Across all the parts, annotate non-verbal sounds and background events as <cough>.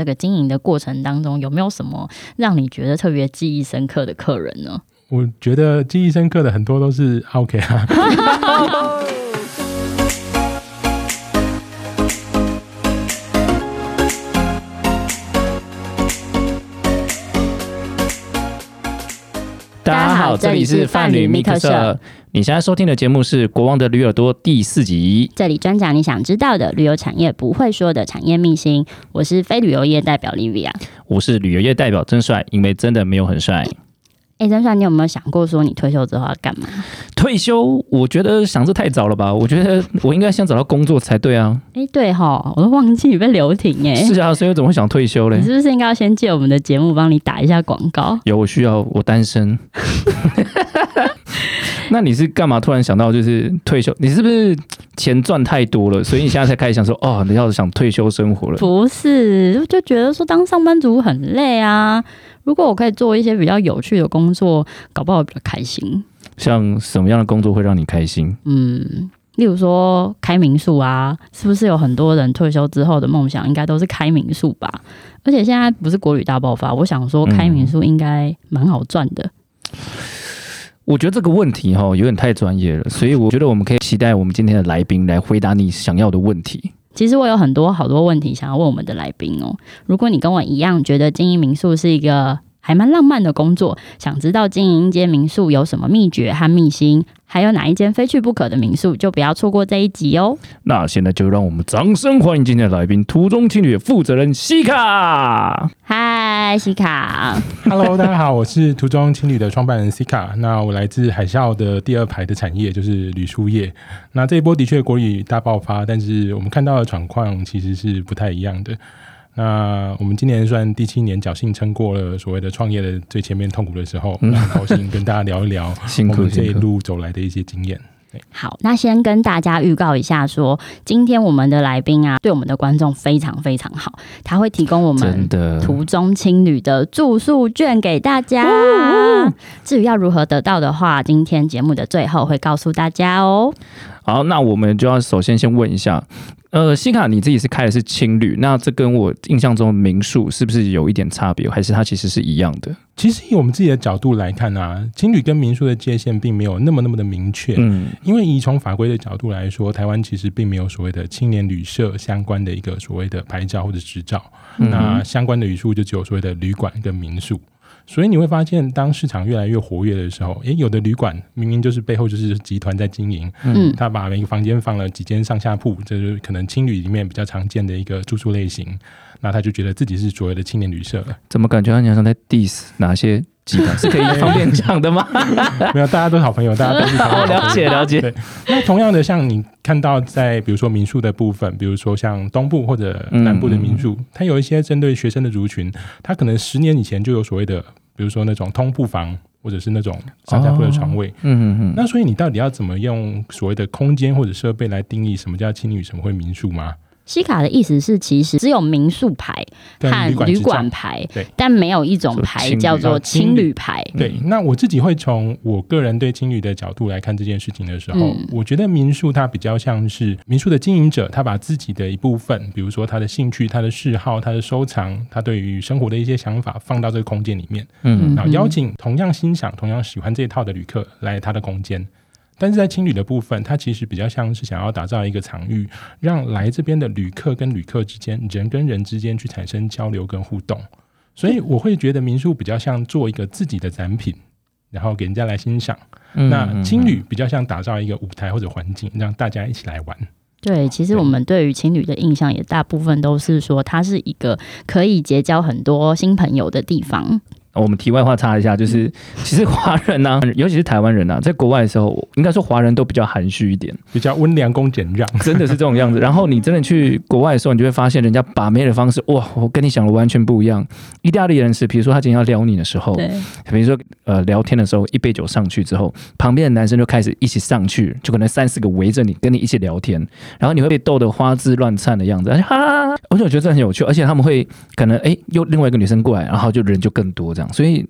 这个经营的过程当中，有没有什么让你觉得特别记忆深刻的客人呢？我觉得记忆深刻的很多都是 OK 啊。<laughs> 大家好，这里是泛旅密克社。你现在收听的节目是《国王的驴耳朵》第四集。这里专讲你想知道的旅游产业不会说的产业秘辛。我是非旅游业代表 Livia，我是旅游业代表真帅，因为真的没有很帅。哎，张帅，你有没有想过说你退休之后要干嘛？退休，我觉得想这太早了吧？我觉得我应该先找到工作才对啊。哎，对哈，我都忘记你被留停哎。是啊，所以我怎么会想退休嘞？你是不是应该要先借我们的节目帮你打一下广告？有，我需要，我单身。<laughs> <laughs> 那你是干嘛突然想到就是退休？你是不是钱赚太多了，所以你现在才开始想说 <laughs> 哦，你要想退休生活了？不是，就觉得说当上班族很累啊。如果我可以做一些比较有趣的工作，搞不好比较开心。像什么样的工作会让你开心？嗯，例如说开民宿啊，是不是有很多人退休之后的梦想应该都是开民宿吧？而且现在不是国旅大爆发，我想说开民宿应该蛮好赚的。我觉得这个问题哈有点太专业了，所以我觉得我们可以期待我们今天的来宾来回答你想要的问题。其实我有很多好多问题想要问我们的来宾哦。如果你跟我一样觉得经营民宿是一个还蛮浪漫的工作，想知道经营一间民宿有什么秘诀和秘辛？还有哪一间非去不可的民宿，就不要错过这一集哦。那现在就让我们掌声欢迎今天的来宾——途中青旅的负责人西卡。嗨，西卡。Hello，大家好，我是途中青旅的创办人西卡。那我来自海啸的第二排的产业，就是旅宿业。那这一波的确国旅大爆发，但是我们看到的状况其实是不太一样的。那我们今年算第七年，侥幸撑过了所谓的创业的最前面痛苦的时候，很高兴跟大家聊一聊 <laughs> 我们这一路走来的一些经验。好，那先跟大家预告一下，说今天我们的来宾啊，对我们的观众非常非常好，他会提供我们的途中青旅的住宿券给大家。至于要如何得到的话，今天节目的最后会告诉大家哦。好，那我们就要首先先问一下。呃，西卡你自己是开的是青旅，那这跟我印象中民宿是不是有一点差别，还是它其实是一样的？其实以我们自己的角度来看啊，青旅跟民宿的界限并没有那么那么的明确。嗯，因为以从法规的角度来说，台湾其实并没有所谓的青年旅社相关的一个所谓的牌照或者执照，那相关的语数就只有所谓的旅馆跟民宿。所以你会发现，当市场越来越活跃的时候，诶，有的旅馆明明就是背后就是集团在经营，嗯，他把每个房间放了几间上下铺，这是可能青旅里面比较常见的一个住宿类型，那他就觉得自己是所谓的青年旅社了。怎么感觉好像在 diss 哪些是可以方便讲的吗？<laughs> 没有，大家都是好朋友，大家都是好 <laughs> 了解了解。对，那同样的，像你看到在比如说民宿的部分，比如说像东部或者南部的民宿，它有一些针对学生的族群，它可能十年以前就有所谓的。比如说那种通铺房，或者是那种上下铺的床位，嗯嗯嗯，那所以你到底要怎么用所谓的空间或者设备来定义什么叫青旅，什么会民宿吗？西卡的意思是，其实只有民宿牌和旅馆牌，对，但没有一种牌叫做青旅牌。对，那我自己会从我个人对青旅的角度来看这件事情的时候，我觉得民宿它比较像是民宿的经营者，他把自己的一部分，比如说他的兴趣、他的嗜好、他的收藏、他对于生活的一些想法，放到这个空间里面，嗯，然后邀请同样欣赏、同样喜欢这一套的旅客来他的空间。但是在青旅的部分，它其实比较像是想要打造一个场域，让来这边的旅客跟旅客之间，人跟人之间去产生交流跟互动。所以我会觉得民宿比较像做一个自己的展品，然后给人家来欣赏。那青旅比较像打造一个舞台或者环境，让大家一起来玩。对，其实我们对于青旅的印象也大部分都是说，它是一个可以结交很多新朋友的地方。我们题外话插一下，就是其实华人呢，<laughs> 尤其是台湾人啊，在国外的时候，应该说华人都比较含蓄一点，比较温良恭俭让，<laughs> 真的是这种样子。然后你真的去国外的时候，你就会发现人家把妹的方式，哇，我跟你想的完全不一样。意大利人是，比如说他今天要撩你的时候，比如说呃聊天的时候，一杯酒上去之后，旁边的男生就开始一起上去，就可能三四个围着你，跟你一起聊天，然后你会被逗得花枝乱颤的样子，而且哈，而且我觉得这很有趣，而且他们会可能哎，又另外一个女生过来，然后就人就更多这样，所以。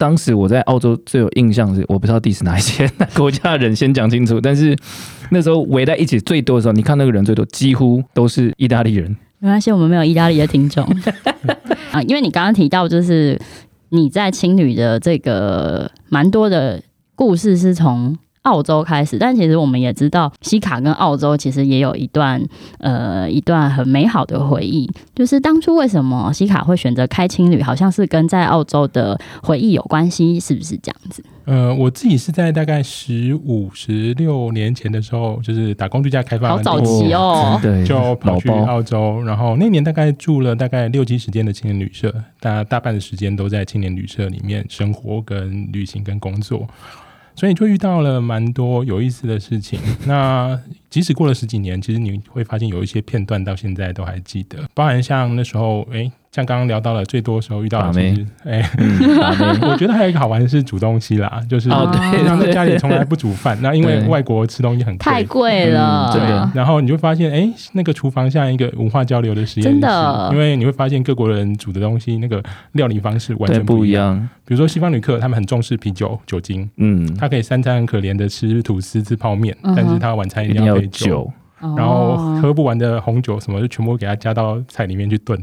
当时我在澳洲最有印象是，我不知道第是哪一些国家的人先讲清楚。但是那时候围在一起最多的时候，你看那个人最多几乎都是意大利人。<laughs> 没关系，我们没有意大利的听众 <laughs> 啊，因为你刚刚提到，就是你在青旅的这个蛮多的故事是从。澳洲开始，但其实我们也知道，西卡跟澳洲其实也有一段呃一段很美好的回忆。就是当初为什么西卡会选择开青旅，好像是跟在澳洲的回忆有关系，是不是这样子？呃，我自己是在大概十五、十六年前的时候，就是打工度假开发，好早期哦，对，就跑去澳洲，然后那年大概住了大概六七十间的青年旅社，大大半的时间都在青年旅社里面生活、跟旅行、跟工作。所以就遇到了蛮多有意思的事情。那即使过了十几年，其实你会发现有一些片段到现在都还记得，包含像那时候，哎。像刚刚聊到了最多时候遇到的，其实哎，<laughs> 我觉得还有一个好玩的是煮东西啦，就是平常在家里从来不煮饭，那因为外国吃东西很太贵了，对。然后你就发现，哎，那个厨房像一个文化交流的实验室，因为你会发现各国人煮的东西那个料理方式完全不一样。比如说西方旅客，他们很重视啤酒酒精，嗯，他可以三餐很可怜的吃吐司吃泡面，但是他晚餐一定要配酒，然后喝不完的红酒什么就全部给他加到菜里面去炖。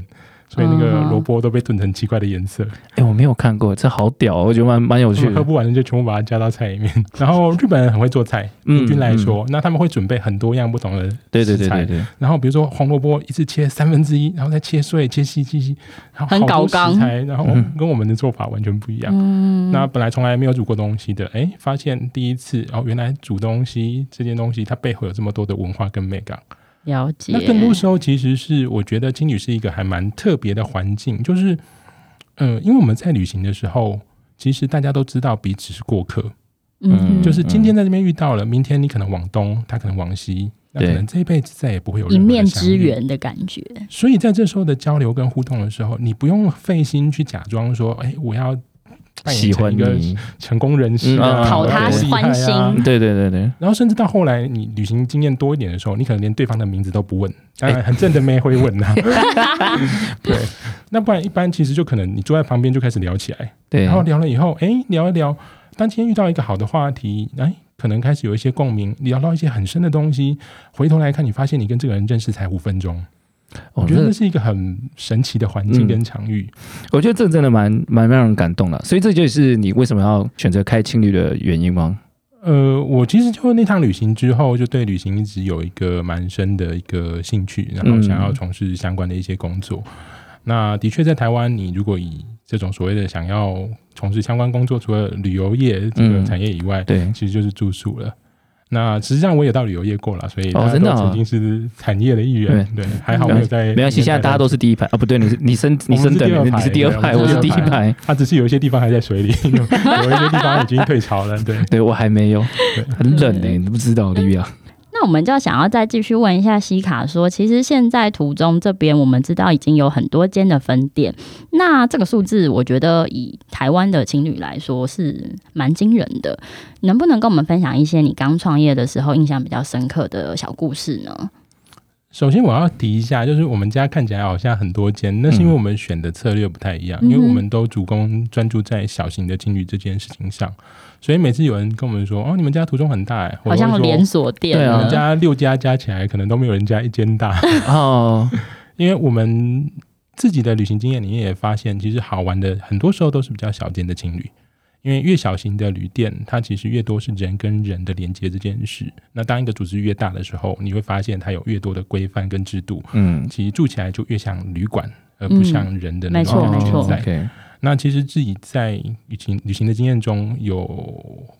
所以那个萝卜都被炖成奇怪的颜色。哎，我没有看过，这好屌，我觉得蛮蛮有趣。喝不完的就全部把它加到菜里面。然后日本人很会做菜，平均来说，那他们会准备很多样不同的对对对对对。然后比如说红萝卜一次切三分之一，然后再切碎、切细、切细，然后很搞纲。然后跟我们的做法完全不一样。嗯。那本来从来没有煮过东西的，哎，发现第一次哦，原来煮东西这件东西它背后有这么多的文化跟美感。了解。那更多时候其实是我觉得青旅是一个还蛮特别的环境，就是，呃，因为我们在旅行的时候，其实大家都知道彼此是过客，嗯，就是今天在这边遇到了，明天你可能往东，他可能往西，那可能这一辈子再也不会有一面之缘的感觉。所以在这时候的交流跟互动的时候，你不用费心去假装说，哎，我要。喜欢一个成功人士，讨他欢心。对对对对。然后甚至到后来，你旅行经验多一点的时候，你可能连对方的名字都不问，当然很正的妹会问呐。<laughs> 对，那不然一般其实就可能你坐在旁边就开始聊起来，对。然后聊了以后，哎，聊一聊，当今天遇到一个好的话题，哎，可能开始有一些共鸣，聊到一些很深的东西，回头来看，你发现你跟这个人认识才五分钟。我觉得这是一个很神奇的环境跟场域，我觉得这真的蛮蛮让人感动的，所以这就是你为什么要选择开青旅的原因吗？呃，我其实就那趟旅行之后，就对旅行一直有一个蛮深的一个兴趣，然后想要从事相关的一些工作。那的确在台湾，你如果以这种所谓的想要从事相关工作，除了旅游业这个产业以外，对，其实就是住宿了。那实际上我也到旅游业过了，所以哦真的曾经是产业的一员。对，还好没有在。没关系，现在大家都是第一排啊，不对，你是你升你升等，你是第二排，我是第一排。他只是有一些地方还在水里，有一些地方已经退潮了。对，<laughs> 对我还没有，很冷诶，你不知道，<laughs> 利亚。我们就想要再继续问一下西卡说，其实现在途中这边我们知道已经有很多间的分店，那这个数字我觉得以台湾的情侣来说是蛮惊人的。能不能跟我们分享一些你刚创业的时候印象比较深刻的小故事呢？首先我要提一下，就是我们家看起来好像很多间，那是因为我们选的策略不太一样，因为我们都主攻专注在小型的情侣这件事情上。所以每次有人跟我们说：“哦，你们家途中很大，哎，好像连锁店。”对啊，我们家六家加起来可能都没有人家一间大 <laughs> 哦。因为我们自己的旅行经验，里面也发现，其实好玩的很多时候都是比较小间的情侣。因为越小型的旅店，它其实越多是人跟人的连接这件事。那当一个组织越大的时候，你会发现它有越多的规范跟制度。嗯，其实住起来就越像旅馆，而不像人的那种感觉在。那其实自己在旅行旅行的经验中有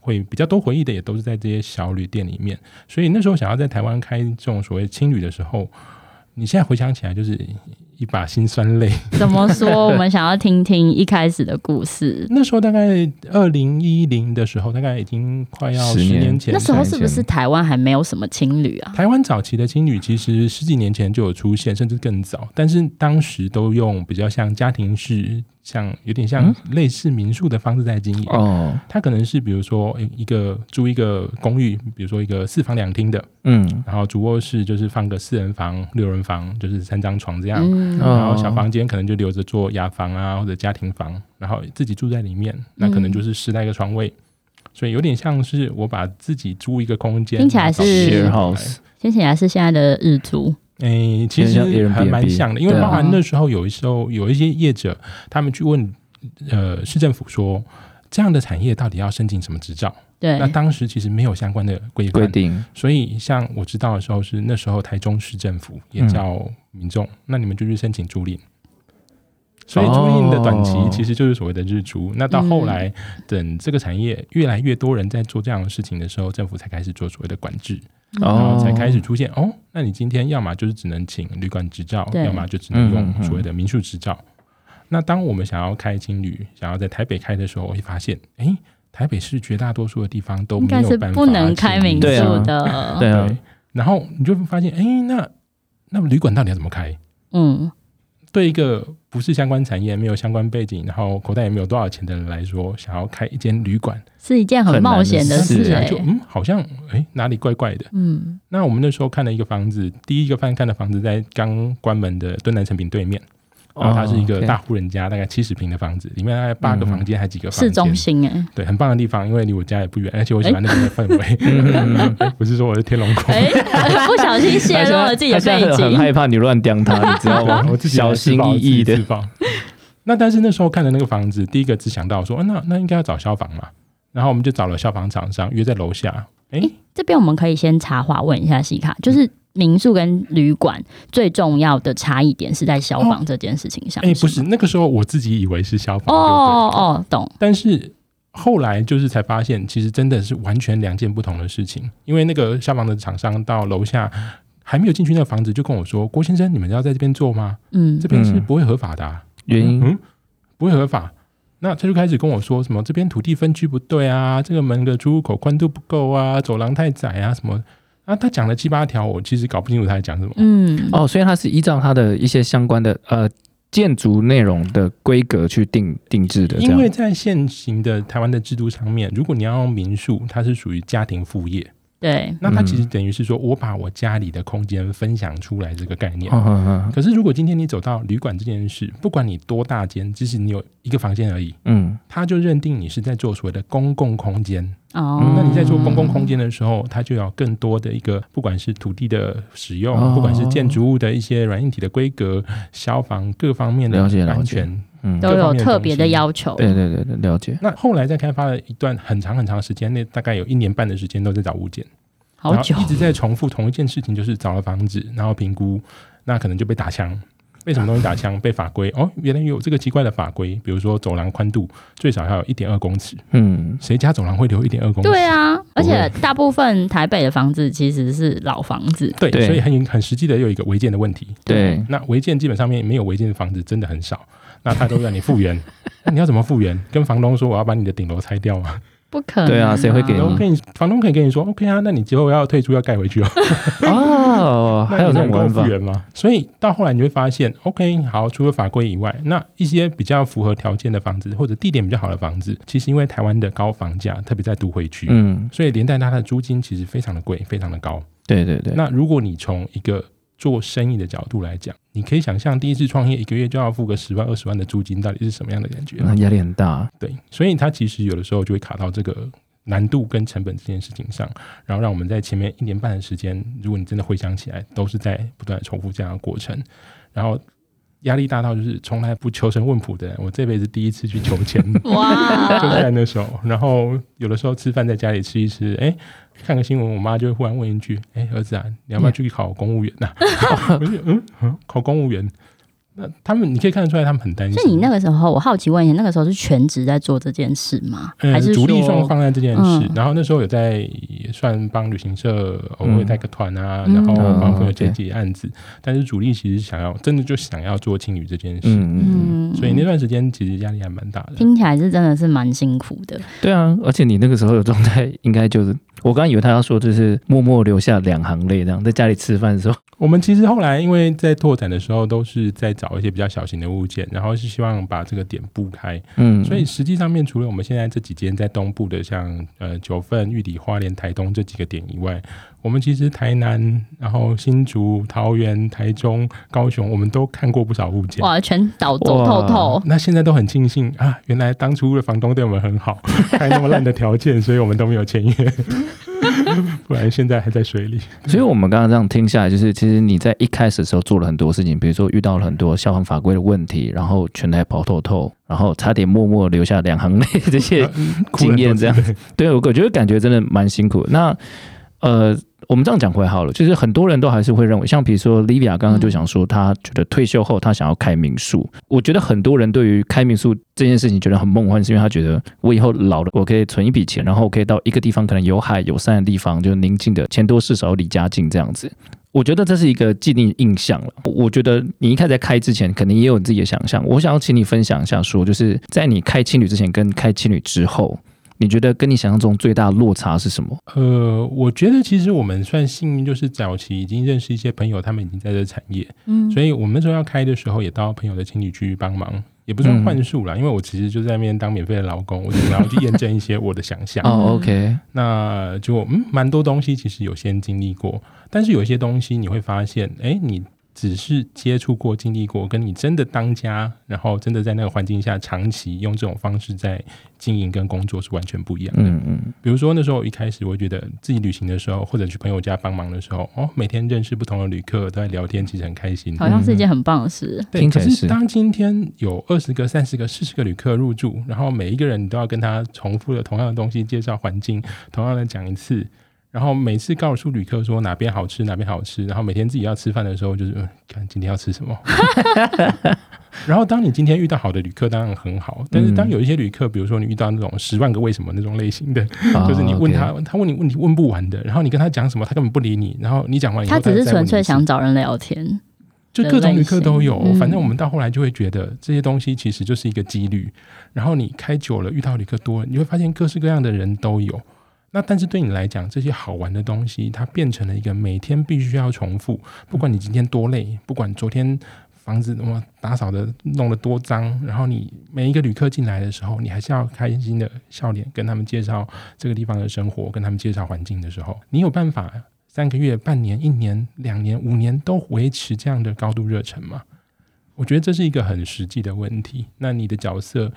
会比较多回忆的，也都是在这些小旅店里面。所以那时候想要在台湾开这种所谓青旅的时候，你现在回想起来就是一把辛酸泪。<laughs> 怎么说？我们想要听听一开始的故事。<laughs> 那时候大概二零一零的时候，大概已经快要十年前。那时候是不是台湾还没有什么青旅啊？台湾早期的青旅其实十几年前就有出现，甚至更早，但是当时都用比较像家庭式。像有点像类似民宿的方式在经营。哦，它可能是比如说一个租一个公寓，比如说一个四房两厅的，嗯，然后主卧室就是放个四人房、六人房，就是三张床这样，然后小房间可能就留着做雅房啊或者家庭房，然后自己住在里面，那可能就是十来个床位，所以有点像是我把自己租一个空间，听起来是听起来是现在的日租。哎，其实还蛮像的，因为包含那时候有时候有一些业者，他们去问呃市政府说，这样的产业到底要申请什么执照？对，那当时其实没有相关的规规定，所以像我知道的时候是那时候台中市政府也叫民众，那你们就去申请租赁。所以租赁的短期其实就是所谓的日租。那到后来，等这个产业越来越多人在做这样的事情的时候，政府才开始做所谓的管制，然后才开始出现哦。那你今天要么就是只能请旅馆执照，要么就只能用所谓的民宿执照。那当我们想要开青旅，想要在台北开的时候，我会发现，哎，台北市绝大多数的地方都没有办法不能开民宿的，对啊。然后你就会发现，哎，那那旅馆到底要怎么开？嗯。对一个不是相关产业、没有相关背景，然后口袋也没有多少钱的人来说，想要开一间旅馆是一件很冒险的事。就嗯，好像哎哪里怪怪的。嗯，那我们那时候看了一个房子，第一个翻看的房子在刚关门的敦南成品对面。然后它是一个大户人家，大概七十平的房子，里面大概八个房间，还几个房间。市中心哎，对，很棒的地方，因为离我家也不远，而且我喜欢那边的氛围。<laughs> <laughs> 不是说我是天龙宫，不小心泄露了自己的背景，很害怕你乱刁他，你知道吗？<laughs> 我自己小心翼翼的。那但是那时候看的那个房子，第一个只想到说，那那应该要找消防嘛，然后我们就找了消防厂商约在楼下。哎，这边我们可以先插话问一下西卡，就是。民宿跟旅馆最重要的差异点是在消防这件事情上。哎，不是，那个时候我自己以为是消防。哦哦，懂。但是后来就是才发现，其实真的是完全两件不同的事情。因为那个消防的厂商到楼下还没有进去那个房子，就跟我说：“郭先生，你们要在这边做吗？嗯，这边是不会合法的。原因嗯，不会合法。那他就开始跟我说什么这边土地分区不对啊，这个门的出入口宽度不够啊，走廊太窄啊，什么。”啊，他讲了七八条，我其实搞不清楚他在讲什么。嗯，哦，所以他是依照他的一些相关的呃建筑内容的规格去定定制的。因为在现行的台湾的制度上面，如果你要用民宿，它是属于家庭副业。对，那它其实等于是说我把我家里的空间分享出来这个概念。可是如果今天你走到旅馆这件事，不管你多大间，即使你有一个房间而已，嗯，他就认定你是在做所谓的公共空间。哦，那你在做公共空间的时候，它就要更多的一个，不管是土地的使用，不管是建筑物的一些软硬体的规格、消防各方面的安全，嗯，都有特别的要求。对对对对，了解。那后来在开发了一段很长很长时间，内大概有一年半的时间都在找物件，好久，一直在重复同一件事情，就是找了房子，然后评估，那可能就被打枪。被什么东西打枪？被法规哦，原来有这个奇怪的法规，比如说走廊宽度最少要有一点二公尺。嗯，谁家走廊会留一点二公尺？对啊，而且大部分台北的房子其实是老房子。对，所以很很实际的有一个违建的问题。对，那违建基本上面没有违建的房子真的很少，那他都让你复原。那你要怎么复原？跟房东说我要把你的顶楼拆掉吗？不可能，对啊，谁会给你？房东可以跟你说，OK 啊，那你之后要退出要盖回去哦。<laughs> 哦，还有这种办法吗？所以到后来你会发现，OK，好，除了法规以外，那一些比较符合条件的房子或者地点比较好的房子，其实因为台湾的高房价，特别在都会区，嗯，所以连带它的租金其实非常的贵，非常的高。对对对。那如果你从一个做生意的角度来讲，你可以想象第一次创业一个月就要付个十万二十万的租金，到底是什么样的感觉？那压力很大。对，所以它其实有的时候就会卡到这个难度跟成本这件事情上，然后让我们在前面一年半的时间，如果你真的回想起来，都是在不断重复这样的过程，然后。压力大到就是从来不求神问卜的人，我这辈子第一次去求签，<laughs> 哇！就在那时候，然后有的时候吃饭在家里吃一吃，哎，看个新闻，我妈就会忽然问一句：“哎，儿子啊，你要不要去考公务员呐？” <laughs> 我就嗯嗯，考公务员。那他们，你可以看得出来，他们很担心。是你那个时候，我好奇问一下，那个时候是全职在做这件事吗？还是主力算放在这件事？然后那时候有在算帮旅行社偶尔带个团啊，然后帮朋友接接案子。但是主力其实想要真的就想要做青旅这件事，嗯，所以那段时间其实压力还蛮大的。听起来是真的是蛮辛苦的。对啊，而且你那个时候的状态，应该就是我刚刚以为他要说就是默默流下两行泪，这样在家里吃饭的时候。我们其实后来因为在拓展的时候，都是在找一些比较小型的物件，然后是希望把这个点布开。嗯，所以实际上面除了我们现在这几间在东部的，像呃九份、玉里、花莲、台东这几个点以外，我们其实台南、然后新竹、桃园、台中、高雄，我们都看过不少物件。哇，全倒走透透。那现在都很庆幸啊，原来当初的房东对我们很好，<laughs> 开那么烂的条件，所以我们都没有签约。不然现在还在水里。<laughs> 所以，我们刚刚这样听下来，就是其实你在一开始的时候做了很多事情，比如说遇到了很多消防法规的问题，然后全台跑透透，然后差点默默留下两行泪这些 <laughs> 经验，这样。对，我我觉得感觉真的蛮辛苦。那呃。我们这样讲回好了，就是很多人都还是会认为，像比如说 Livia 刚刚就想说，他觉得退休后他想要开民宿。我觉得很多人对于开民宿这件事情觉得很梦幻，是因为他觉得我以后老了，我可以存一笔钱，然后我可以到一个地方，可能有海有山的地方，就宁静的，钱多事少，离家近这样子。我觉得这是一个既定印象了。我觉得你一开始在开之前，肯定也有你自己的想象。我想要请你分享一下，说就是在你开青旅之前跟开青旅之后。你觉得跟你想象中最大的落差是什么？呃，我觉得其实我们算幸运，就是早期已经认识一些朋友，他们已经在这产业，嗯，所以我们那时候要开的时候，也到朋友的情侣去帮忙，也不算幻术了，因为我其实就在那边当免费的劳工，我就然后去验证一些我的想象。<laughs> 哦，OK，那就嗯，蛮多东西其实有先经历过，但是有一些东西你会发现，哎，你。只是接触过、经历过，跟你真的当家，然后真的在那个环境下长期用这种方式在经营跟工作是完全不一样的。嗯嗯。比如说那时候一开始，我觉得自己旅行的时候，或者去朋友家帮忙的时候，哦，每天认识不同的旅客，都在聊天，其实很开心，好像是一件很棒的事。对，可是当今天有二十个、三十个、四十个旅客入住，然后每一个人你都要跟他重复的同样的东西，介绍环境，同样的讲一次。然后每次告诉旅客说哪边好吃哪边好吃，然后每天自己要吃饭的时候就是看今天要吃什么。<laughs> 然后当你今天遇到好的旅客当然很好，但是当有一些旅客，比如说你遇到那种十万个为什么那种类型的，就是你问他他问你问题问不完的，然后你跟他讲什么他根本不理你，然后你讲完以后他只是纯粹想找人聊天，就各种旅客都有。反正我们到后来就会觉得这些东西其实就是一个几率。然后你开久了遇到旅客多，你会发现各式各样的人都有。那但是对你来讲，这些好玩的东西，它变成了一个每天必须要重复。不管你今天多累，不管昨天房子么打扫的弄得多脏，然后你每一个旅客进来的时候，你还是要开心的笑脸跟他们介绍这个地方的生活，跟他们介绍环境的时候，你有办法三个月、半年、一年、两年、五年都维持这样的高度热忱吗？我觉得这是一个很实际的问题。那你的角色，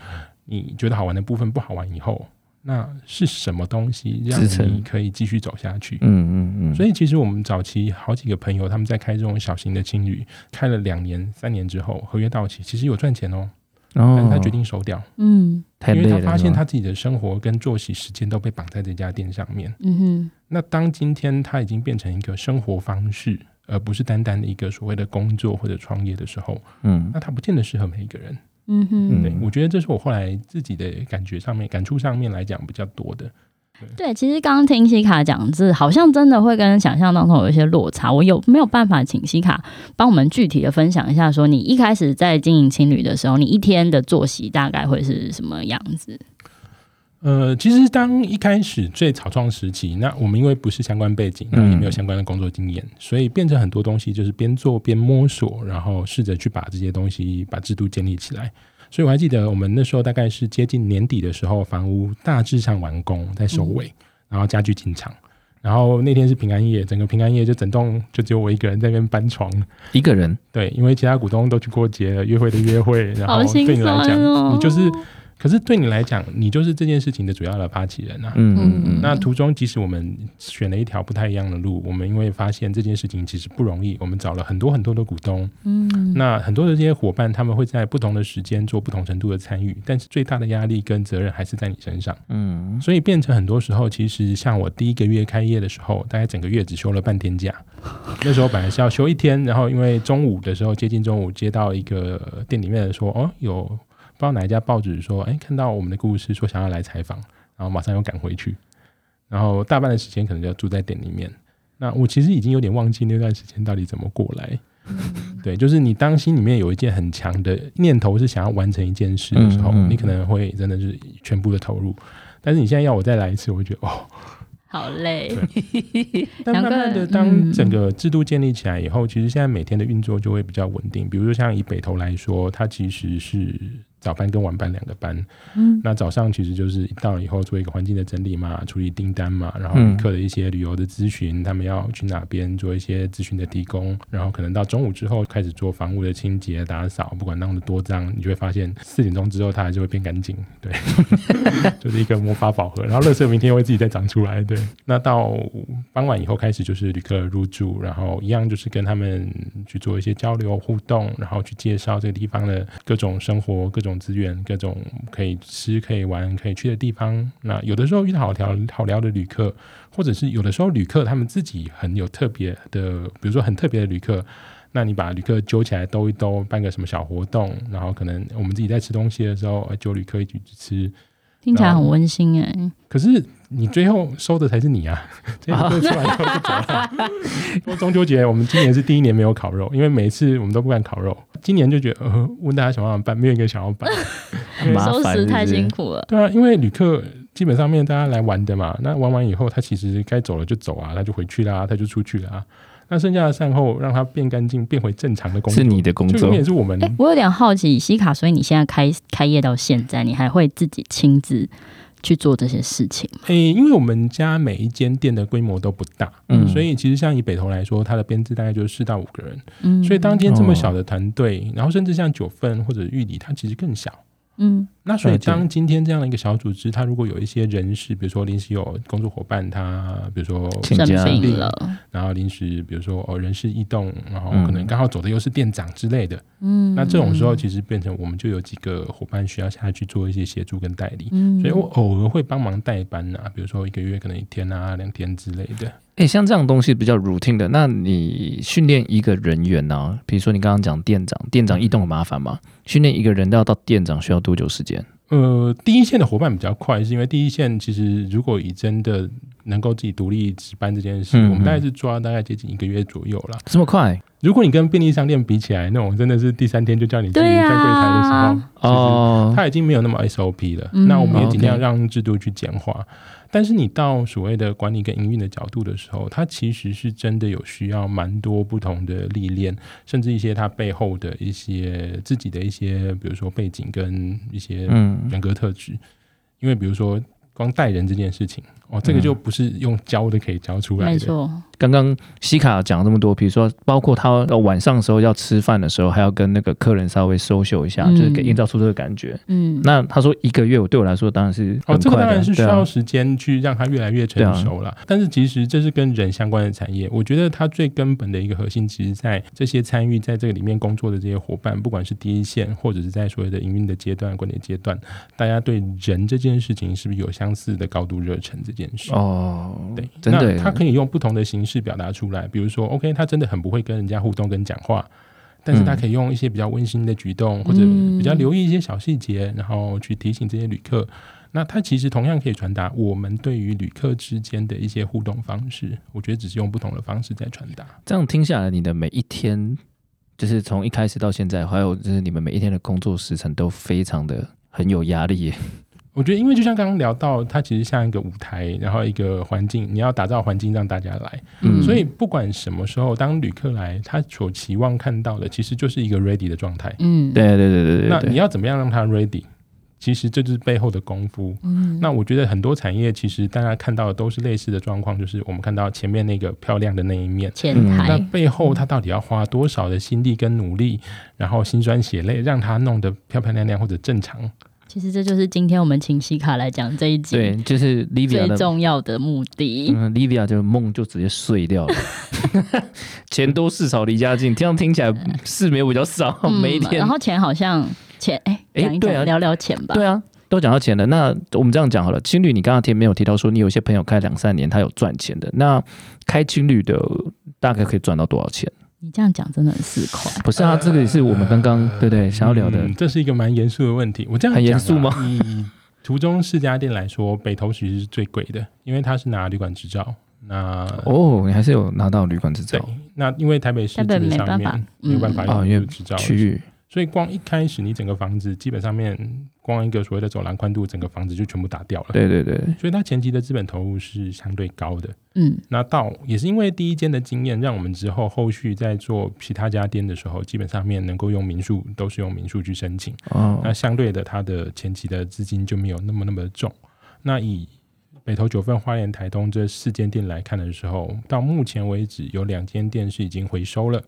你觉得好玩的部分不好玩以后？那是什么东西让你可以继续走下去？嗯嗯嗯。所以其实我们早期好几个朋友他们在开这种小型的青旅，开了两年、三年之后，合约到期，其实有赚钱哦。哦。他决定收掉。嗯。因为他发现他自己的生活跟作息时间都被绑在这家店上面。嗯哼。那当今天他已经变成一个生活方式，而不是单单的一个所谓的工作或者创业的时候，嗯，那他不见得适合每一个人。嗯哼，对，我觉得这是我后来自己的感觉上面、感触上面来讲比较多的。对，其实刚刚听西卡讲，是好像真的会跟想象当中有一些落差。我有没有办法请西卡帮我们具体的分享一下？说你一开始在经营情侣的时候，你一天的作息大概会是什么样子？呃，其实当一开始最草创时期，那我们因为不是相关背景，然后也没有相关的工作经验，所以变成很多东西就是边做边摸索，然后试着去把这些东西把制度建立起来。所以我还记得我们那时候大概是接近年底的时候，房屋大致上完工，在收尾，然后家具进场，然后那天是平安夜，整个平安夜就整栋就只有我一个人在那边搬床，一个人，对，因为其他股东都去过节了，约会的约会，<laughs> 然后对你来讲，你就是。可是对你来讲，你就是这件事情的主要的发起人啊。嗯嗯嗯。那途中，即使我们选了一条不太一样的路，我们因为发现这件事情其实不容易，我们找了很多很多的股东。嗯。那很多的这些伙伴，他们会在不同的时间做不同程度的参与，但是最大的压力跟责任还是在你身上。嗯。所以变成很多时候，其实像我第一个月开业的时候，大概整个月只休了半天假。<laughs> 那时候本来是要休一天，然后因为中午的时候接近中午，接到一个店里面的说，哦有。不知道哪一家报纸说，哎，看到我们的故事，说想要来采访，然后马上又赶回去，然后大半的时间可能就要住在店里面。那我其实已经有点忘记那段时间到底怎么过来。对，就是你当心里面有一件很强的念头是想要完成一件事的时候，你可能会真的是全部的投入。但是你现在要我再来一次，我会觉得哦。好累，<laughs> 但慢慢的，当整个制度建立起来以后，其实现在每天的运作就会比较稳定。比如说像以北投来说，它其实是早班跟晚班两个班，嗯，那早上其实就是到了以后做一个环境的整理嘛，处理订单嘛，然后旅客的一些旅游的咨询，他们要去哪边做一些咨询的提供，然后可能到中午之后开始做房屋的清洁打扫，不管弄得多脏，你就会发现四点钟之后它还是会变干净，对，<laughs> 就是一个魔法宝盒，然后乐色明天会自己再长出来，对，那到傍晚以后开始就是旅客入住，然后一样就是跟他们去做一些交流互动，然后去介绍这个地方的各种生活各种。资源各种可以吃、可以玩、可以去的地方。那有的时候遇到好聊好聊的旅客，或者是有的时候旅客他们自己很有特别的，比如说很特别的旅客，那你把旅客揪起来兜一兜，办个什么小活动，然后可能我们自己在吃东西的时候，揪旅客一起去吃，听起来很温馨哎。可是。你最后收的才是你啊！<laughs> 这个出来以后就走了。<laughs> 说中秋节，我们今年是第一年没有烤肉，因为每一次我们都不敢烤肉。今年就觉得，呃，问大家想办法办，没有一个想要办，<laughs> 收拾太辛苦了。对啊，因为旅客基本上面大家来玩的嘛，那玩完以后，他其实该走了就走啊，他就回去啦，他就出去了啊。那剩下的善后，让它变干净，变回正常的工作，是你的工作，永远是我们。我有点好奇，西卡，所以你现在开开业到现在，你还会自己亲自？去做这些事情。诶，因为我们家每一间店的规模都不大，嗯，所以其实像以北投来说，它的编制大概就是四到五个人，嗯，所以当天这么小的团队，然后甚至像九份或者玉里，它其实更小。嗯，那所以当今天这样的一个小组织，他如果有一些人事，比如说临时有工作伙伴，他比如说请假了，然后临时比如说哦人事异动，然后可能刚好走的又是店长之类的，嗯，那这种时候其实变成我们就有几个伙伴需要下去做一些协助跟代理，嗯，所以我偶尔会帮忙代班啊，比如说一个月可能一天啊两天之类的。哎，像这样东西比较 routine 的，那你训练一个人员呢？比如说你刚刚讲店长，店长异动很麻烦吗？训练一个人要到店长需要多久时间？呃，第一线的伙伴比较快，是因为第一线其实如果以真的能够自己独立值班这件事，我们大概是抓大概接近一个月左右了。这么快？如果你跟便利商店比起来，那种真的是第三天就叫你进在柜台的时候，哦，他已经没有那么 SOP 了。那我们也尽量让制度去简化。但是你到所谓的管理跟营运的角度的时候，它其实是真的有需要蛮多不同的历练，甚至一些它背后的一些自己的一些，比如说背景跟一些人格特质，因为比如说光带人这件事情。哦，这个就不是用教的可以教出来的。没错，刚刚西卡讲这么多，比如说包括他晚上的时候要吃饭的时候，还要跟那个客人稍微 social 一下，就是给营造出这个感觉。嗯，那他说一个月，我对我来说当然是哦，这个当然是需要时间去让他越来越成熟了。但是其实这是跟人相关的产业，我觉得它最根本的一个核心，其实在这些参与在这个里面工作的这些伙伴，不管是第一线或者是在所谓的营运的阶段、管理阶段，大家对人这件事情是不是有相似的高度热忱？这件事哦，对，那他可以用不同的形式表达出来，比如说，OK，他真的很不会跟人家互动跟讲话，但是他可以用一些比较温馨的举动，或者比较留意一些小细节，然后去提醒这些旅客。那他其实同样可以传达我们对于旅客之间的一些互动方式。我觉得只是用不同的方式在传达。这样听下来，你的每一天，就是从一开始到现在，还有就是你们每一天的工作时程都非常的很有压力。我觉得，因为就像刚刚聊到，它其实像一个舞台，然后一个环境，你要打造环境让大家来。嗯，所以不管什么时候，当旅客来，他所期望看到的，其实就是一个 ready 的状态。嗯，对对对对对。那你要怎么样让他 ready？其实这就是背后的功夫。嗯，那我觉得很多产业其实大家看到的都是类似的状况，就是我们看到前面那个漂亮的那一面，前台，那背后他到底要花多少的心力跟努力，然后辛酸血泪，让他弄得漂漂亮亮或者正常。其实这就是今天我们请西卡来讲这一集，对，就是 Livia 最重要的目的。嗯，Livia 就梦就直接碎掉了，<laughs> 钱多事少离家近，这样听起来事没有比较少，每一天。然后钱好像钱，哎哎，对啊，聊聊钱吧。对啊，都讲到钱了。那我们这样讲好了，青旅，你刚刚听没有提到说你有些朋友开两三年他有赚钱的，那开青旅的大概可以赚到多少钱？你这样讲真的很四块，不是啊？这个也是我们刚刚对不对想要聊的，这是一个蛮严肃的问题。我这样很严肃吗？<laughs> 以途中四家店来说，北投其实是最贵的，因为它是拿旅馆执照。那哦，你还是有拿到旅馆执照。那因为台北市基本上面没有办法用执照区域，所以光一开始你整个房子基本上面。光一个所谓的走廊宽度，整个房子就全部打掉了。对对对，所以它前期的资本投入是相对高的。嗯，那到也是因为第一间的经验，让我们之后后续在做其他家店的时候，基本上面能够用民宿都是用民宿去申请。哦，那相对的，它的前期的资金就没有那么那么的重。那以北投九份、花莲、台东这四间店来看的时候，到目前为止有两间店是已经回收了，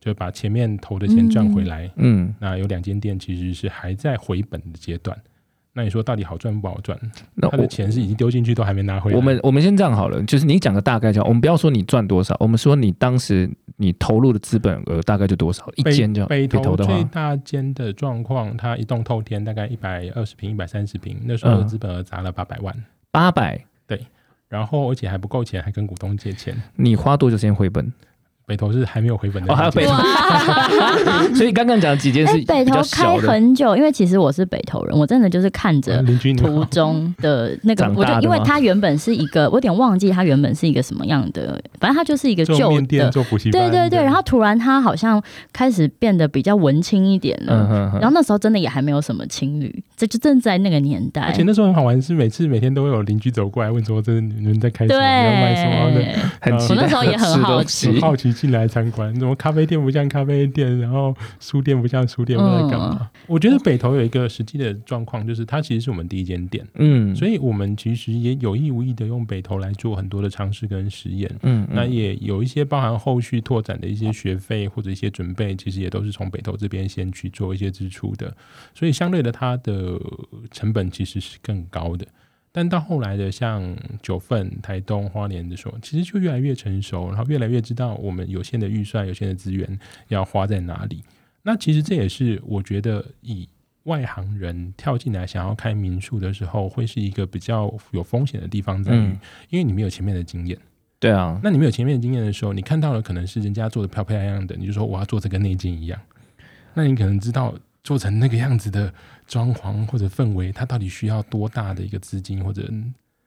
就把前面投的钱赚回来。嗯，那有两间店其实是还在回本的阶段。那你说到底好赚不好赚？那他的钱是已经丢进去，都还没拿回来。我们我们先这样好了，就是你讲个大概就好。我们不要说你赚多少，我们说你当时你投入的资本额大概就多少？一间就北投最大间的状况，它一栋透天大概一百二十平、一百三十平，那时候的资本额砸了八百万。八百对，然后而且还不够钱，还跟股东借钱。你花多久时间回本？北投是还没有回本的，还有北投，<laughs> 所以刚刚讲几件事，北投开很久，因为其实我是北投人，我真的就是看着途中的那个，我就因为它原本是一个，我有点忘记它原本是一个什么样的，反正它就是一个旧的，对对对，然后突然它好像开始变得比较文青一点了，然后那时候真的也还没有什么情侣，这就正在那个年代，而且那时候很好玩，是每次每天都会有邻居走过来问说，这你们在开什么，要卖什么？的，很我那时候也很好奇，好奇。进来参观，怎么咖啡店不像咖啡店，然后书店不像书店，在干嘛？我觉得北投有一个实际的状况，就是它其实是我们第一间店，嗯，所以我们其实也有意无意的用北投来做很多的尝试跟实验，嗯，那也有一些包含后续拓展的一些学费或者一些准备，其实也都是从北投这边先去做一些支出的，所以相对的，它的成本其实是更高的。但到后来的像九份、台东、花莲的时候，其实就越来越成熟，然后越来越知道我们有限的预算、有限的资源要花在哪里。那其实这也是我觉得以外行人跳进来想要开民宿的时候，会是一个比较有风险的地方在于，因为你没有前面的经验。对啊，那你没有前面的经验的时候，你看到了可能是人家做的漂漂亮亮的，你就说我要做这跟内镜一样，那你可能知道。做成那个样子的装潢或者氛围，它到底需要多大的一个资金或者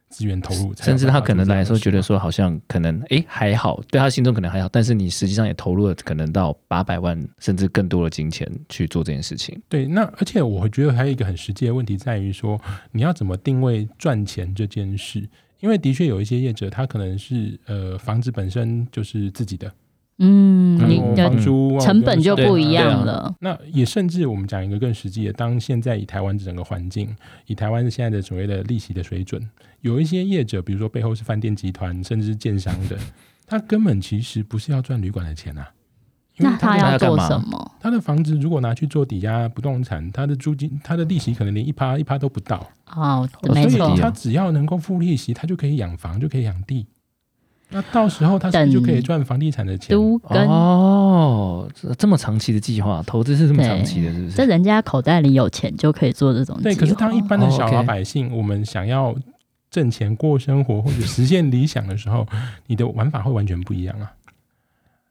资源投入？甚至他可能来说觉得说好像可能哎还好，对他心中可能还好，但是你实际上也投入了可能到八百万甚至更多的金钱去做这件事情。对，那而且我觉得还有一个很实际的问题在于说，你要怎么定位赚钱这件事？因为的确有一些业者，他可能是呃房子本身就是自己的。嗯，你的房租成本就不一样了。那也甚至我们讲一个更实际的，当现在以台湾整个环境，以台湾现在的所谓的利息的水准，有一些业者，比如说背后是饭店集团，甚至是建商的，<laughs> 他根本其实不是要赚旅馆的钱啊。那他要做什么？他的房子如果拿去做抵押不动产，他的租金、他的利息可能连一趴一趴都不到。哦，没错。他只要能够付利息，他就可以养房，就可以养地。那到时候他是不是就可以赚房地产的钱哦，这么长期的计划，投资是这么长期的，是不是？在人家口袋里有钱就可以做这种。对，可是当一般的小老百姓，我们想要挣钱过生活或者实现理想的时候，你的玩法会完全不一样啊。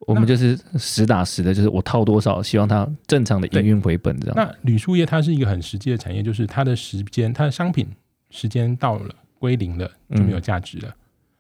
我们就是实打实的，就是我套多少，希望它正常的营运回本这样。那铝塑业它是一个很实际的产业，就是它的时间，它的商品时间到了归零了就没有价值了，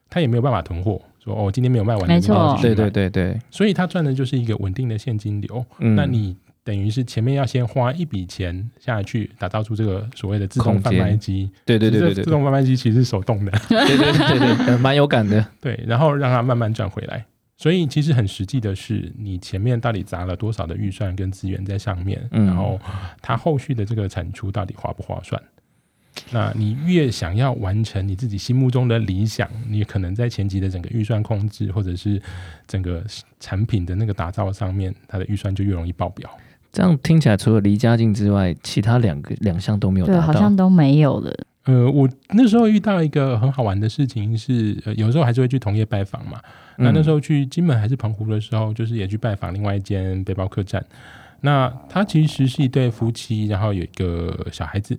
它也没有办法囤货。说哦，今天没有卖完，没错，对对对对，所以他赚的就是一个稳定的现金流。那你等于是前面要先花一笔钱下去，打造出这个所谓的自动贩卖机。对对对对对，自动贩卖机其实是手动的。对对对对，<laughs> 蛮有感的。对，然后让它慢慢赚回来。所以其实很实际的是，你前面到底砸了多少的预算跟资源在上面，然后它后续的这个产出到底划不划算？那你越想要完成你自己心目中的理想，你可能在前期的整个预算控制，或者是整个产品的那个打造上面，它的预算就越容易爆表。这样听起来，除了离家近之外，其他两个两项都没有达到，好像都没有了。呃，我那时候遇到一个很好玩的事情是，呃，有时候还是会去同业拜访嘛。那那时候去金门还是澎湖的时候，就是也去拜访另外一间背包客栈。那他其实是一对夫妻，然后有一个小孩子。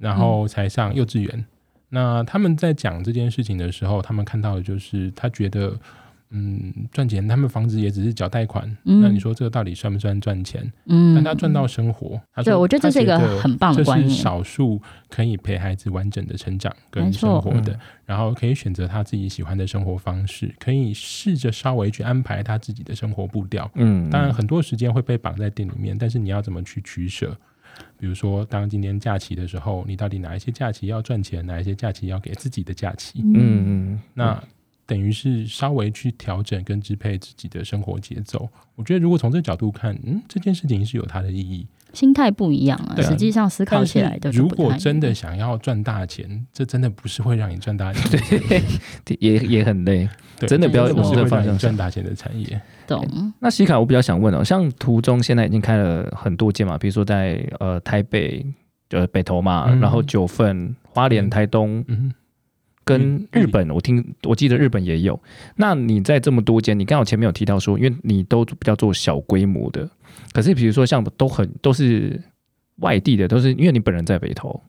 然后才上幼稚园。那他们在讲这件事情的时候，他们看到的就是他觉得，嗯，赚钱，他们房子也只是缴贷款。那你说这个到底算不算赚钱？嗯，但他赚到生活。对，我觉得这是一个很棒的观念。这是少数可以陪孩子完整的成长跟生活的，然后可以选择他自己喜欢的生活方式，可以试着稍微去安排他自己的生活步调。嗯，当然很多时间会被绑在店里面，但是你要怎么去取舍？比如说，当今天假期的时候，你到底哪一些假期要赚钱，哪一些假期要给自己的假期？嗯嗯，那等于是稍微去调整跟支配自己的生活节奏。我觉得，如果从这个角度看，嗯，这件事情是有它的意义。心态不一样啊，实际上思考起来的。如果真的想要赚大钱，这真的不是会让你赚大钱，<laughs> 对，也也很累。真的不要往这方向赚大钱的产业。懂。那西卡，我比较想问哦，像途中现在已经开了很多间嘛，比如说在呃台北就是北投嘛，然后九份、花莲、台东，嗯，跟日本，我听我记得日本也有。那你在这么多间，你刚好前面有提到说，因为你都比较做小规模的，可是比如说像都很都是外地的，都是因为你本人在北投，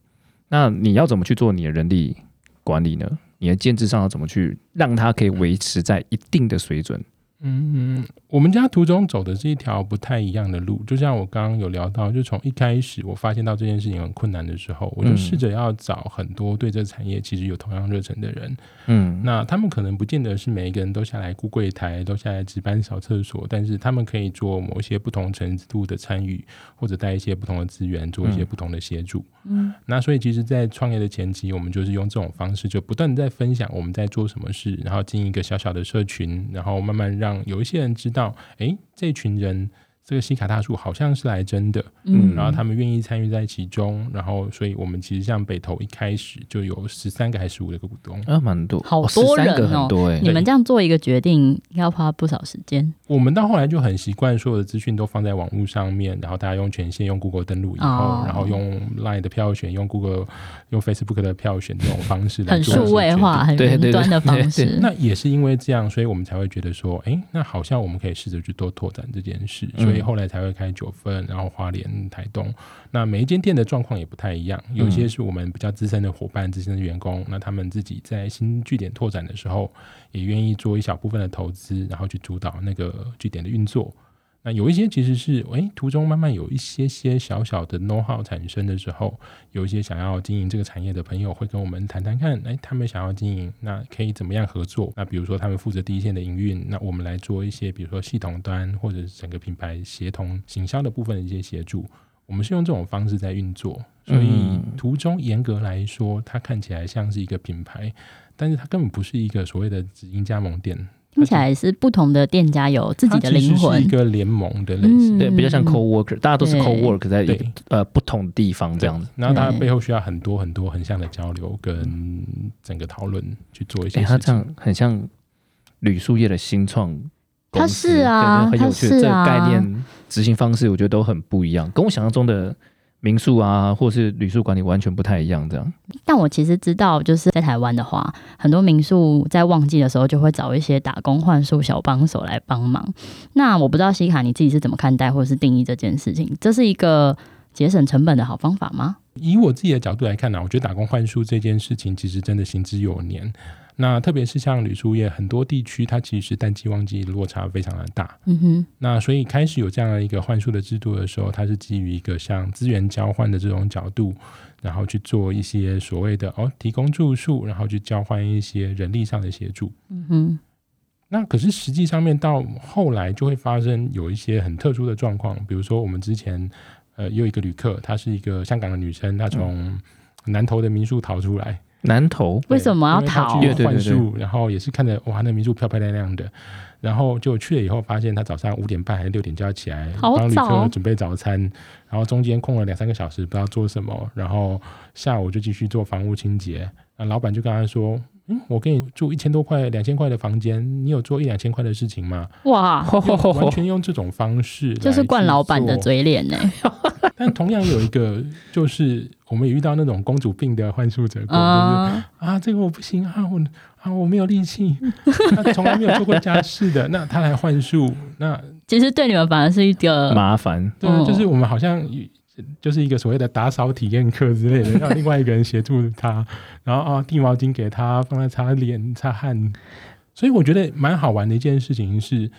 那你要怎么去做你的人力管理呢？你的建制上要怎么去让它可以维持在一定的水准？嗯，我们家途中走的是一条不太一样的路，就像我刚刚有聊到，就从一开始我发现到这件事情很困难的时候，我就试着要找很多对这产业其实有同样热忱的人。嗯，那他们可能不见得是每一个人都下来顾柜台，都下来值班扫厕所，但是他们可以做某些不同程度的参与，或者带一些不同的资源，做一些不同的协助。嗯，嗯那所以其实，在创业的前期，我们就是用这种方式，就不断的在分享我们在做什么事，然后进一个小小的社群，然后慢慢让。有一些人知道，哎，这群人。这个西卡大树好像是来真的，嗯，然后他们愿意参与在其中，然后所以我们其实像北投一开始就有十三个还是十五个股东啊，蛮多，好多人哦，多你们这样做一个决定要花不少时间。我们到后来就很习惯所有的资讯都放在网络上面，然后大家用权限用 Google 登录以后，然后用 Line 的票选，用 Google 用 Facebook 的票选这种方式，很数位化、很云端的方式。那也是因为这样，所以我们才会觉得说，哎，那好像我们可以试着去多拓展这件事。所以后来才会开九份，然后花莲、台东。那每一间店的状况也不太一样，有些是我们比较资深的伙伴、资深的员工，那他们自己在新据点拓展的时候，也愿意做一小部分的投资，然后去主导那个据点的运作。那有一些其实是，诶，途中慢慢有一些些小小的 know how 产生的时候，有一些想要经营这个产业的朋友会跟我们谈谈看，诶，他们想要经营，那可以怎么样合作？那比如说他们负责第一线的营运，那我们来做一些，比如说系统端或者是整个品牌协同行销的部分的一些协助。我们是用这种方式在运作，所以途中严格来说，它看起来像是一个品牌，但是它根本不是一个所谓的直营加盟店。听起来是不同的店家有自己的灵魂，一个联盟的类型，对，比较像 co worker，大家都是 co work 在呃不同的地方这样子，然后它背后需要很多很多横向的交流跟整个讨论去做一些。它这样很像铝塑业的新创，它是啊，很有趣，这个概念执行方式我觉得都很不一样，跟我想象中的。民宿啊，或是旅宿管理完全不太一样，这样。但我其实知道，就是在台湾的话，很多民宿在旺季的时候就会找一些打工换宿小帮手来帮忙。那我不知道西卡你自己是怎么看待或者是定义这件事情？这是一个节省成本的好方法吗？以我自己的角度来看呢，我觉得打工换宿这件事情其实真的行之有年。那特别是像旅宿业，很多地区它其实淡季旺季落差非常的大。嗯哼。那所以开始有这样的一个换宿的制度的时候，它是基于一个像资源交换的这种角度，然后去做一些所谓的哦提供住宿，然后去交换一些人力上的协助。嗯哼。那可是实际上面到后来就会发生有一些很特殊的状况，比如说我们之前呃有一个旅客，她是一个香港的女生，她从南投的民宿逃出来。南投为什么要逃？换宿，然后也是看着哇，那民宿漂漂亮亮的，然后就去了以后，发现他早上五点半还是六点就要起来帮旅客准备早餐，然后中间空了两三个小时不知道做什么，然后下午就继续做房屋清洁。那老板就跟他说：“嗯，我给你住一千多块、两千块的房间，你有做一两千块的事情吗？”哇，完全用这种方式，<laughs> 就是惯老板的嘴脸呢。<laughs> 但同样有一个，就是我们也遇到那种公主病的幻术者，就是啊，这个我不行啊，我啊我没有力气，<laughs> 他从来没有做过家事的，那他来幻术，那其实对你们反而是一个麻烦，对，就是我们好像就是一个所谓的打扫体验课之类的，<laughs> 让另外一个人协助他，然后啊递毛巾给他，帮他擦脸擦汗，所以我觉得蛮好玩的一件事情是。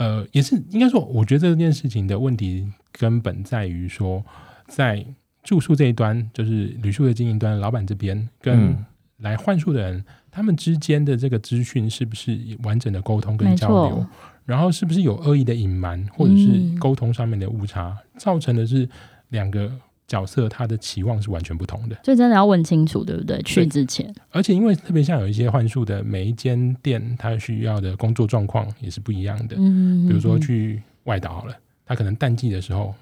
呃，也是应该说，我觉得这件事情的问题根本在于说，在住宿这一端，就是旅宿的经营端，老板这边跟来换宿的人，他们之间的这个资讯是不是完整的沟通跟交流，然后是不是有恶意的隐瞒，或者是沟通上面的误差，造成的是两个角色他的期望是完全不同的，所以真的要问清楚，对不对？去之前，而且因为特别像有一些幻术的每一间店，它需要的工作状况也是不一样的。嗯，比如说去外岛好了，他可能淡季的时候。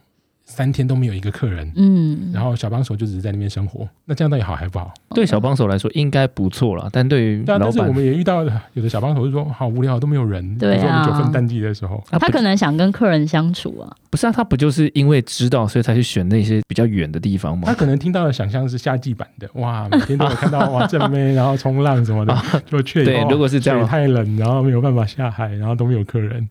三天都没有一个客人，嗯，然后小帮手就只是在那边生活，那这样到底好还不好？对小帮手来说应该不错了，但对于但但是我们也遇到有的小帮手就说好无聊都没有人，对啊，九份淡季的时候，他可能想跟客人相处啊，不是啊，他不就是因为知道所以才去选那些比较远的地方吗？他可能听到的想象是夏季版的，哇，每天都有看到 <laughs> 哇正妹，然后冲浪什么的，<laughs> 就却对，如果是这样太冷，然后没有办法下海，然后都没有客人。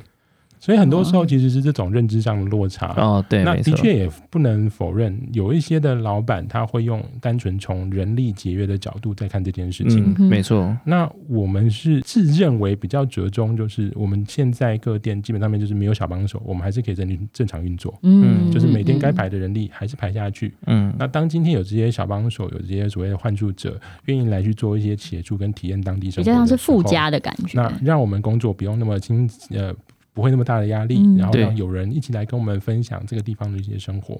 所以很多时候其实是这种认知上的落差。哦，对，那的确也不能否认，有一些的老板他会用单纯从人力节约的角度在看这件事情，没错。那我们是自认为比较折中，就是我们现在各店基本上面就是没有小帮手，我们还是可以正正常运作，嗯，就是每天该排的人力还是排下去，嗯。那当今天有这些小帮手，有这些所谓的换住者愿意来去做一些协助跟体验当地生活，比较像是附加的感觉，那让我们工作不用那么轻，呃。不会那么大的压力，然后让有人一起来跟我们分享这个地方的一些生活。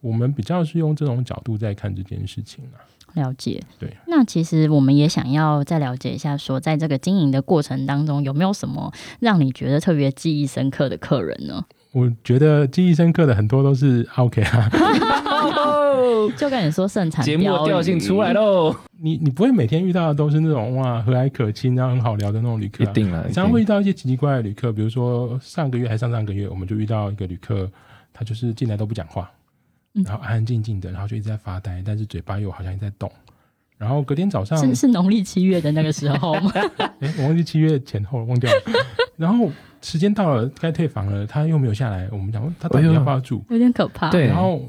我们比较是用这种角度在看这件事情啊。了解，对。那其实我们也想要再了解一下，说在这个经营的过程当中，有没有什么让你觉得特别记忆深刻的客人呢？我觉得记忆深刻的很多都是 OK 啊。<laughs> 就跟你说盛产节目调性出来喽。你你不会每天遇到的都是那种哇和蔼可亲然后很好聊的那种旅客，一定了。常常会遇到一些奇奇怪怪的旅客，比如说上个月还上上个月，我们就遇到一个旅客，他就是进来都不讲话，然后安安静静的，然后就一直在发呆，但是嘴巴又好像在动。然后隔天早上是是农历七月的那个时候吗？<laughs> 哎，我忘记七月前后忘掉了。<laughs> 然后时间到了该退房了，他又没有下来。我们讲他到底要不要住？有点可怕。对，然后。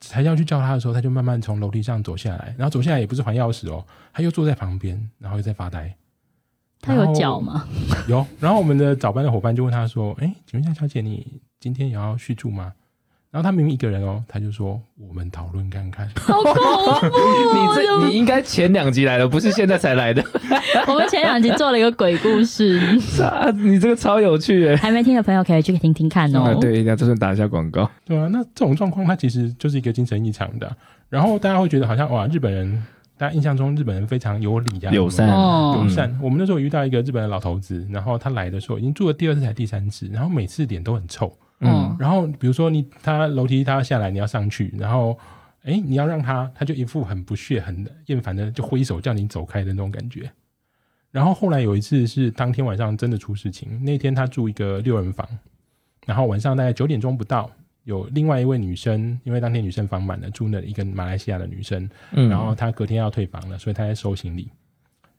才要去叫他的时候，他就慢慢从楼梯上走下来，然后走下来也不是还钥匙哦，他又坐在旁边，然后又在发呆。他有脚吗？有。然后我们的早班的伙伴就问他说：“哎，请问一下，小姐，你今天也要续住吗？”然后他明明一个人哦，他就说：“我们讨论看看。”好恐怖！<laughs> 你这你应该前两集来的，不是现在才来的。<laughs> 我们前两集做了一个鬼故事，<laughs> 啊，你这个超有趣诶！还没听的朋友可以去听听看哦。对，一定要就是打一下广告。对啊，那这种状况它其实就是一个精神异常的。然后大家会觉得好像哇，日本人，大家印象中日本人非常有礼啊，友善，友善。我们那时候遇到一个日本的老头子，然后他来的时候已经住了第二次才第三次，然后每次脸都很臭。嗯，然后比如说你他楼梯他要下来，你要上去，然后哎你要让他，他就一副很不屑、很厌烦的就挥手叫你走开的那种感觉。然后后来有一次是当天晚上真的出事情，那天他住一个六人房，然后晚上大概九点钟不到，有另外一位女生，因为当天女生房满了，住那一个马来西亚的女生，然后她隔天要退房了，所以她在收行李。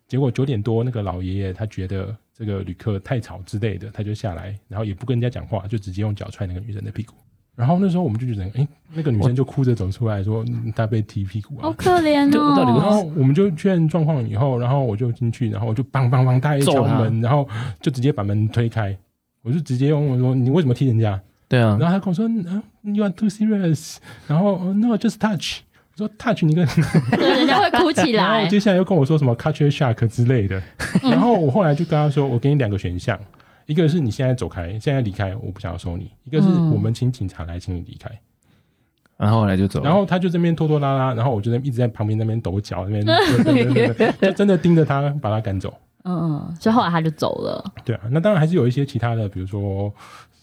结果九点多那个老爷爷他觉得。这个旅客太吵之类的，他就下来，然后也不跟人家讲话，就直接用脚踹那个女生的屁股。然后那时候我们就觉得，哎，那个女生就哭着走出来说，她被踢屁股啊，好可怜哦。然后我们就确认状况以后，然后我就进去，然后我就梆梆梆，大一敲门，然后就直接把门推开，我就直接用我说，你为什么踢人家？对啊。然后他跟我说，嗯，You are too serious。然后 No，just touch。说 touch 你跟 <laughs> 人家会哭起来，然后接下来又跟我说什么 catch a shock 之类的，然后我后来就跟他说，我给你两个选项，一个是你现在走开，现在离开，我不想要收你；一个是我们请警察来，请你离开。然后后来就走，然后他就这边拖拖拉拉，然后我就在一直在旁边那边抖脚，那边就真的盯着他，把他赶走。嗯嗯，所以后来他就走了。对啊，那当然还是有一些其他的，比如说。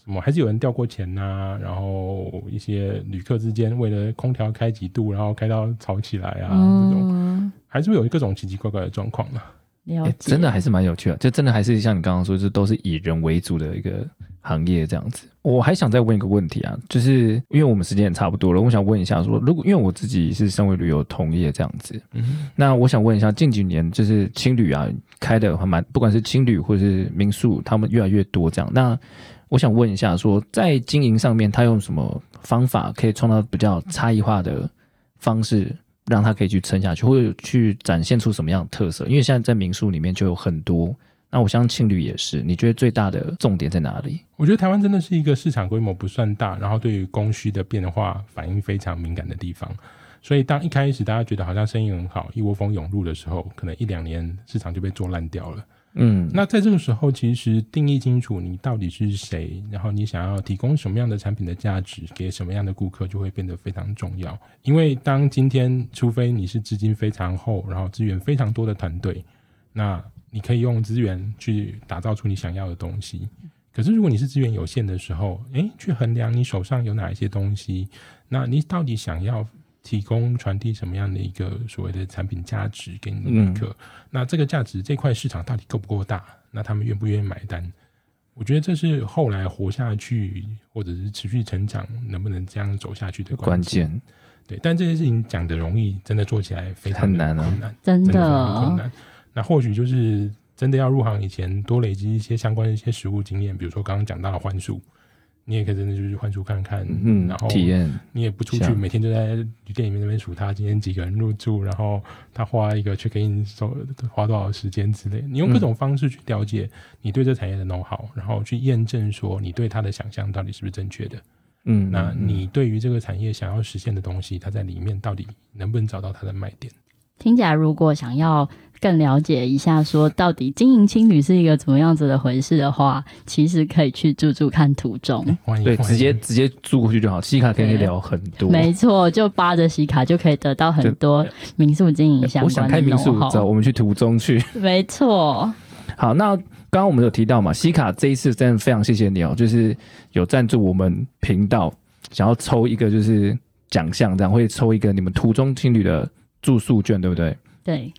什么还是有人掉过钱呐？然后一些旅客之间为了空调开几度，然后开到吵起来啊，这种还是会有各种奇奇怪怪的状况嘛。真的还是蛮有趣的，就真的还是像你刚刚说，这都是以人为主的一个行业这样子。我还想再问一个问题啊，就是因为我们时间也差不多了，我想问一下，说如果因为我自己是身为旅游同业这样子，嗯，那我想问一下，近几年就是青旅啊开的还蛮，不管是青旅或是民宿，他们越来越多这样，那。我想问一下，说在经营上面，他用什么方法可以创造比较差异化的方式，让他可以去撑下去，或者去展现出什么样的特色？因为现在在民宿里面就有很多，那我相信青旅也是。你觉得最大的重点在哪里？我觉得台湾真的是一个市场规模不算大，然后对于供需的变化反应非常敏感的地方。所以当一开始大家觉得好像生意很好，一窝蜂涌入的时候，可能一两年市场就被做烂掉了。嗯，那在这个时候，其实定义清楚你到底是谁，然后你想要提供什么样的产品的价值给什么样的顾客，就会变得非常重要。因为当今天，除非你是资金非常厚，然后资源非常多的团队，那你可以用资源去打造出你想要的东西。可是如果你是资源有限的时候，诶，去衡量你手上有哪一些东西，那你到底想要？提供传递什么样的一个所谓的产品价值给你的顾客？那这个价值这块市场到底够不够大？那他们愿不愿意买单？我觉得这是后来活下去或者是持续成长能不能这样走下去的关键。对，但这件事情讲的容易，真的做起来非常难困难，真的困难。那或许就是真的要入行以前多累积一些相关的一些实务经验，比如说刚刚讲到的幻术。你也可以真的就是换出看看，嗯，然后体验。你也不出去，每天就在旅店里面那边数他今天几个人入住，然后他花一个 check in 收花多少时间之类。你用各种方式去了解你对这产业的 know how，然后去验证说你对他的想象到底是不是正确的。嗯，那你对于这个产业想要实现的东西，它在里面到底能不能找到它的卖点？听起来，如果想要更了解一下，说到底经营青旅是一个怎么样子的回事的话，其实可以去住住看途中。对，直接直接住过去就好。西卡可以聊很多，没错，就扒着西卡就可以得到很多民宿经营相关。我想开民宿，走，我们去途中去。<laughs> 没错。好，那刚刚我们有提到嘛，西卡这一次真的非常谢谢你哦，就是有赞助我们频道，想要抽一个就是奖项，这样会抽一个你们途中青旅的。住宿券对不对？对。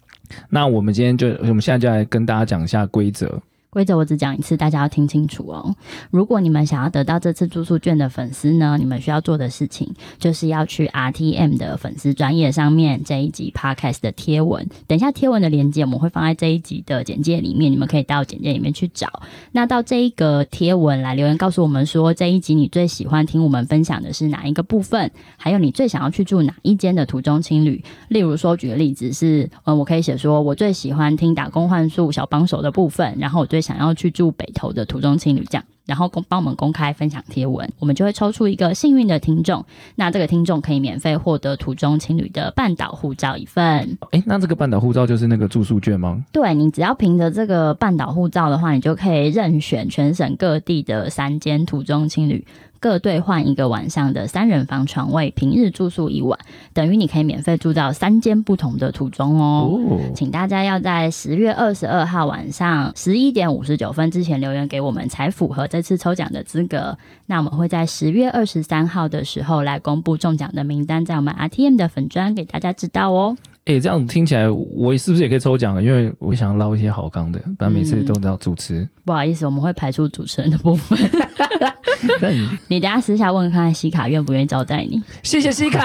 那我们今天就，我们现在就来跟大家讲一下规则。规则我只讲一次，大家要听清楚哦。如果你们想要得到这次住宿券的粉丝呢，你们需要做的事情就是要去 RTM 的粉丝专业上面这一集 Podcast 的贴文。等一下贴文的链接我们会放在这一集的简介里面，你们可以到简介里面去找。那到这一个贴文来留言告诉我们说，这一集你最喜欢听我们分享的是哪一个部分？还有你最想要去住哪一间的途中青旅？例如说举个例子是，嗯，我可以写说我最喜欢听打工换宿小帮手的部分，然后我最想要去住北投的途中情侣，这样，然后公帮我们公开分享贴文，我们就会抽出一个幸运的听众。那这个听众可以免费获得途中情侣的半岛护照一份。哎，那这个半岛护照就是那个住宿券吗？对，你只要凭着这个半岛护照的话，你就可以任选全省各地的三间途中情侣。各兑换一个晚上的三人房床位，平日住宿一晚，等于你可以免费住到三间不同的途中哦。请大家要在十月二十二号晚上十一点五十九分之前留言给我们，才符合这次抽奖的资格。那我们会在十月二十三号的时候来公布中奖的名单，在我们 RTM 的粉砖给大家知道哦。哎，这样听起来，我是不是也可以抽奖了？因为我想捞一些好钢的，不然每次都要主持。<laughs> 不好意思，我们会排除主持人的部分。<laughs> 你等下私下问看看西卡愿不愿意招待你？谢谢西卡。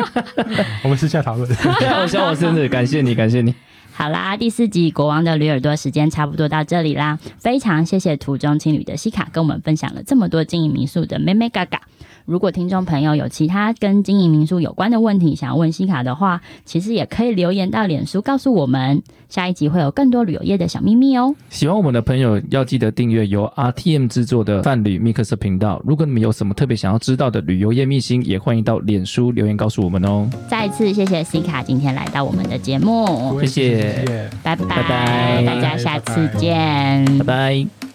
<laughs> 我们私下讨论。我希望我生日，感谢你，感谢你。好啦，第四集国王的驴耳朵时间差不多到这里啦。非常谢谢途中青旅的西卡跟我们分享了这么多经营民宿的妹妹嘎嘎。如果听众朋友有其他跟经营民宿有关的问题想要问西卡的话，其实也可以留言到脸书告诉我们。下一集会有更多旅游业的小秘密哦。喜欢我们的朋友要记得订阅由 RTM 制作的泛旅 Mix 频道。如果你们有什么特别想要知道的旅游业秘辛，也欢迎到脸书留言告诉我们哦。再一次谢谢西卡今天来到我们的节目，谢谢，拜拜拜拜，大家下次见，拜拜。